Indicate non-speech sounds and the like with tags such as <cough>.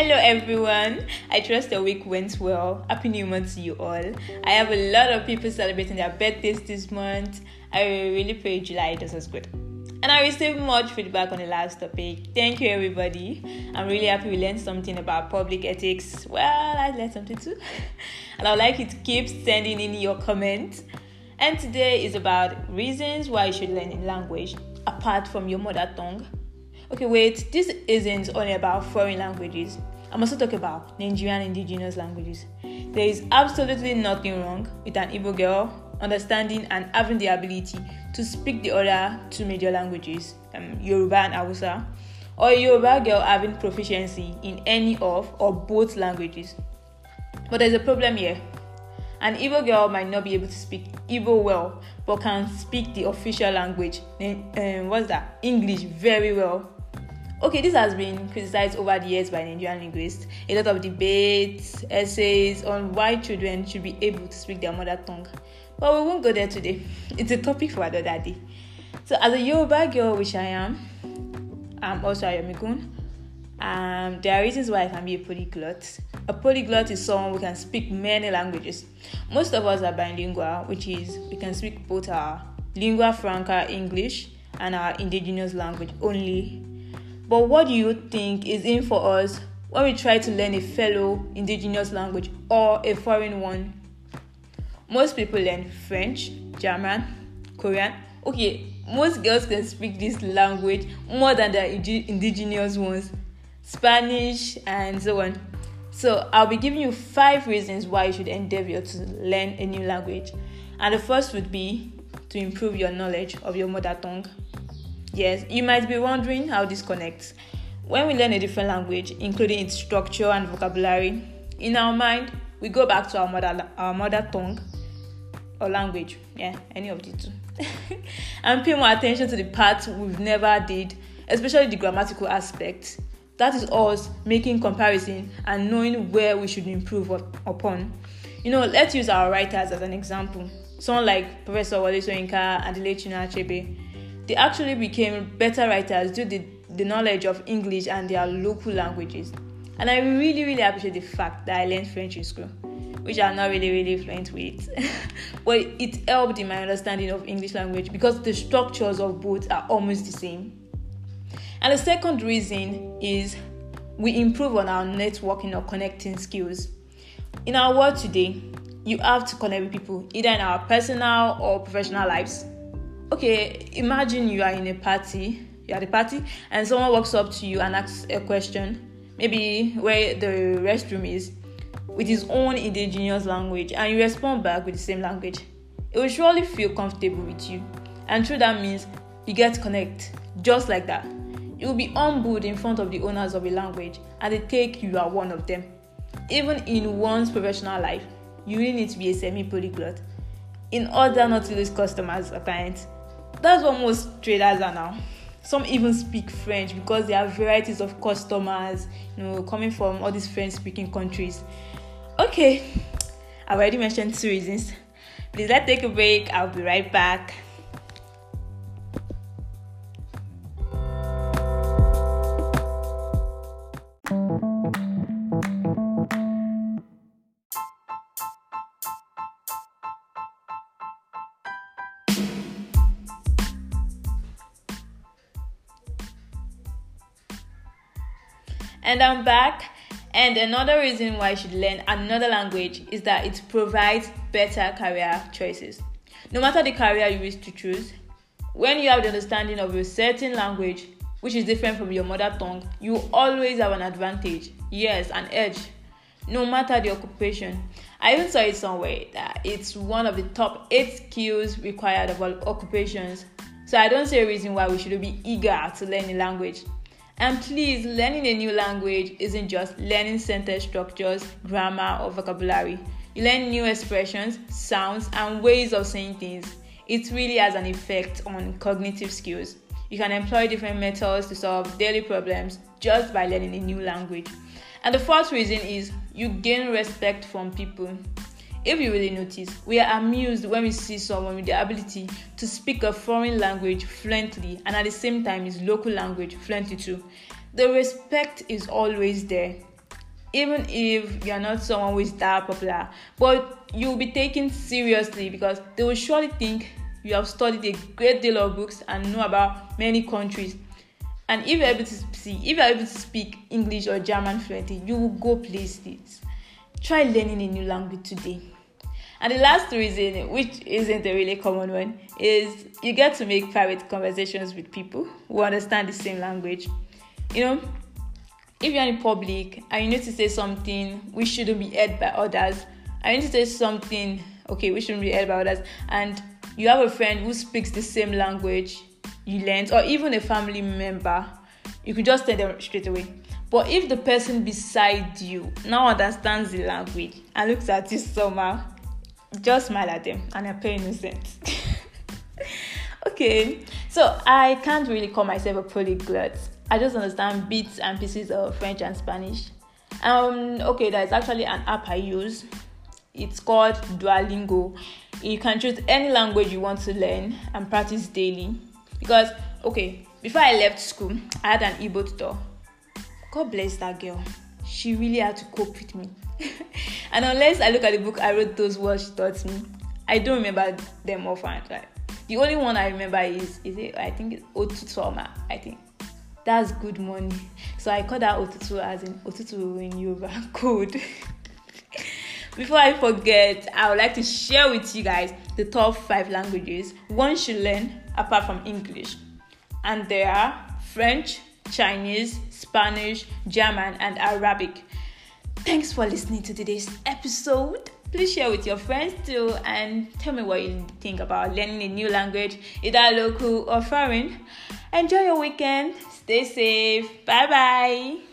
Hello everyone. I trust the week went well. Happy New Month to you all. I have a lot of people celebrating their birthdays this month. I really pray July does us good. And I received much feedback on the last topic. Thank you everybody. I'm really happy we learned something about public ethics. Well, I learned something too. <laughs> And I would like you to keep sending in your comments. And today is about reasons why you should learn a language apart from your mother tongue Okay, wait, this isn't only about foreign languages. I'm also talking about Nigerian indigenous languages. There is absolutely nothing wrong with an Igbo girl understanding and having the ability to speak the other two major languages, um, Yoruba and Hausa, or a Yoruba girl having proficiency in any of or both languages. But there's a problem here. An Igbo girl might not be able to speak Igbo well, but can speak the official language, um, what's that? English very well Okay, this has been criticized over the years by Nigerian linguists. A lot of debates, essays on why children should be able to speak their mother tongue. But we won't go there today. <laughs> It's a topic for another day. So, as a Yoruba girl, which I am, I'm also a Yomigun. Um, there are reasons why I can be a polyglot. A polyglot is someone who can speak many languages. Most of us are bilingual, which is we can speak both our lingua franca English and our indigenous language only but what do you think is in for us when we try to learn a fellow indigenous language or a foreign one? Most people learn French, German, Korean. Okay, most girls can speak this language more than the indigenous ones, Spanish, and so on. So, I'll be giving you five reasons why you should endeavor to learn a new language. And the first would be to improve your knowledge of your mother tongue. Yes, you might be wondering how this connects. When we learn a different language, including its structure and vocabulary, in our mind, we go back to our mother, our mother tongue or language. Yeah, any of the two. <laughs> and pay more attention to the parts we've never did, especially the grammatical aspects. That is us making comparison and knowing where we should improve upon. You know, let's use our writers as an example. Someone like Professor Wole Soyinka and Dele Achebe they actually became better writers due to the, the knowledge of English and their local languages. And I really, really appreciate the fact that I learned French in school, which I'm not really, really fluent with. <laughs> but it helped in my understanding of English language because the structures of both are almost the same. And the second reason is we improve on our networking or connecting skills. In our world today, you have to connect with people either in our personal or professional lives okay, imagine you are in a party, you're at a party, and someone walks up to you and asks a question, maybe where the restroom is, with his own indigenous language, and you respond back with the same language. It will surely feel comfortable with you, and through that means you get to connect, just like that. You will be humbled in front of the owners of a language, and they take you are one of them. Even in one's professional life, you really need to be a semi polyglot in order not to lose customers or clients that's what most traders are now. Some even speak French because there are varieties of customers, you know, coming from all these French speaking countries. Okay, I've already mentioned two reasons. Please let's take a break. I'll be right back. And I'm back. And another reason why you should learn another language is that it provides better career choices. No matter the career you wish to choose, when you have the understanding of a certain language, which is different from your mother tongue, you always have an advantage. Yes, an edge. No matter the occupation. I even saw it somewhere that it's one of the top eight skills required of all occupations. So I don't see a reason why we should be eager to learn a language. And please, learning a new language isn't just learning sentence structures, grammar, or vocabulary. You learn new expressions, sounds, and ways of saying things. It really has an effect on cognitive skills. You can employ different methods to solve daily problems just by learning a new language. And the fourth reason is you gain respect from people. If you really notice, we are amused when we see someone with the ability to speak a foreign language fluently and at the same time his local language fluently too. The respect is always there. even if you're not someone who is that popular, but you'll be taken seriously because they will surely think you have studied a great deal of books and know about many countries. And if you're able to see, if you're able to speak English or German fluently, you will go places. Try learning a new language today. And the last reason, which isn't a really common one, is you get to make private conversations with people who understand the same language. You know, if you're in public and you need to say something which shouldn't be heard by others, I need to say something, okay, which shouldn't be heard by others, and you have a friend who speaks the same language you learned, or even a family member, you could just tell them straight away. But if the person beside you now understands the language and looks at you somehow, just smile at them and appear innocent. <laughs> okay, so I can't really call myself a polyglot. I just understand bits and pieces of French and Spanish. Um, okay, there's actually an app I use. It's called Duolingo. You can choose any language you want to learn and practice daily. Because, okay, before I left school, I had an Igbo tutor. God bless that girl. She really had to cope with me. <laughs> and unless I look at the book I wrote those words she taught me, I don't remember them offhand. Like the only one I remember is is it I think it's Otutoma. I think that's good money. So I call that Otutu as in Otutu in Yoruba <laughs> code. <laughs> Before I forget, I would like to share with you guys the top five languages one should learn apart from English. And they are French, Chinese, Spanish, German, and Arabic. Thanks for listening to today's episode. Please share with your friends too and tell me what you think about learning a new language, either local or foreign. Enjoy your weekend. Stay safe. Bye bye.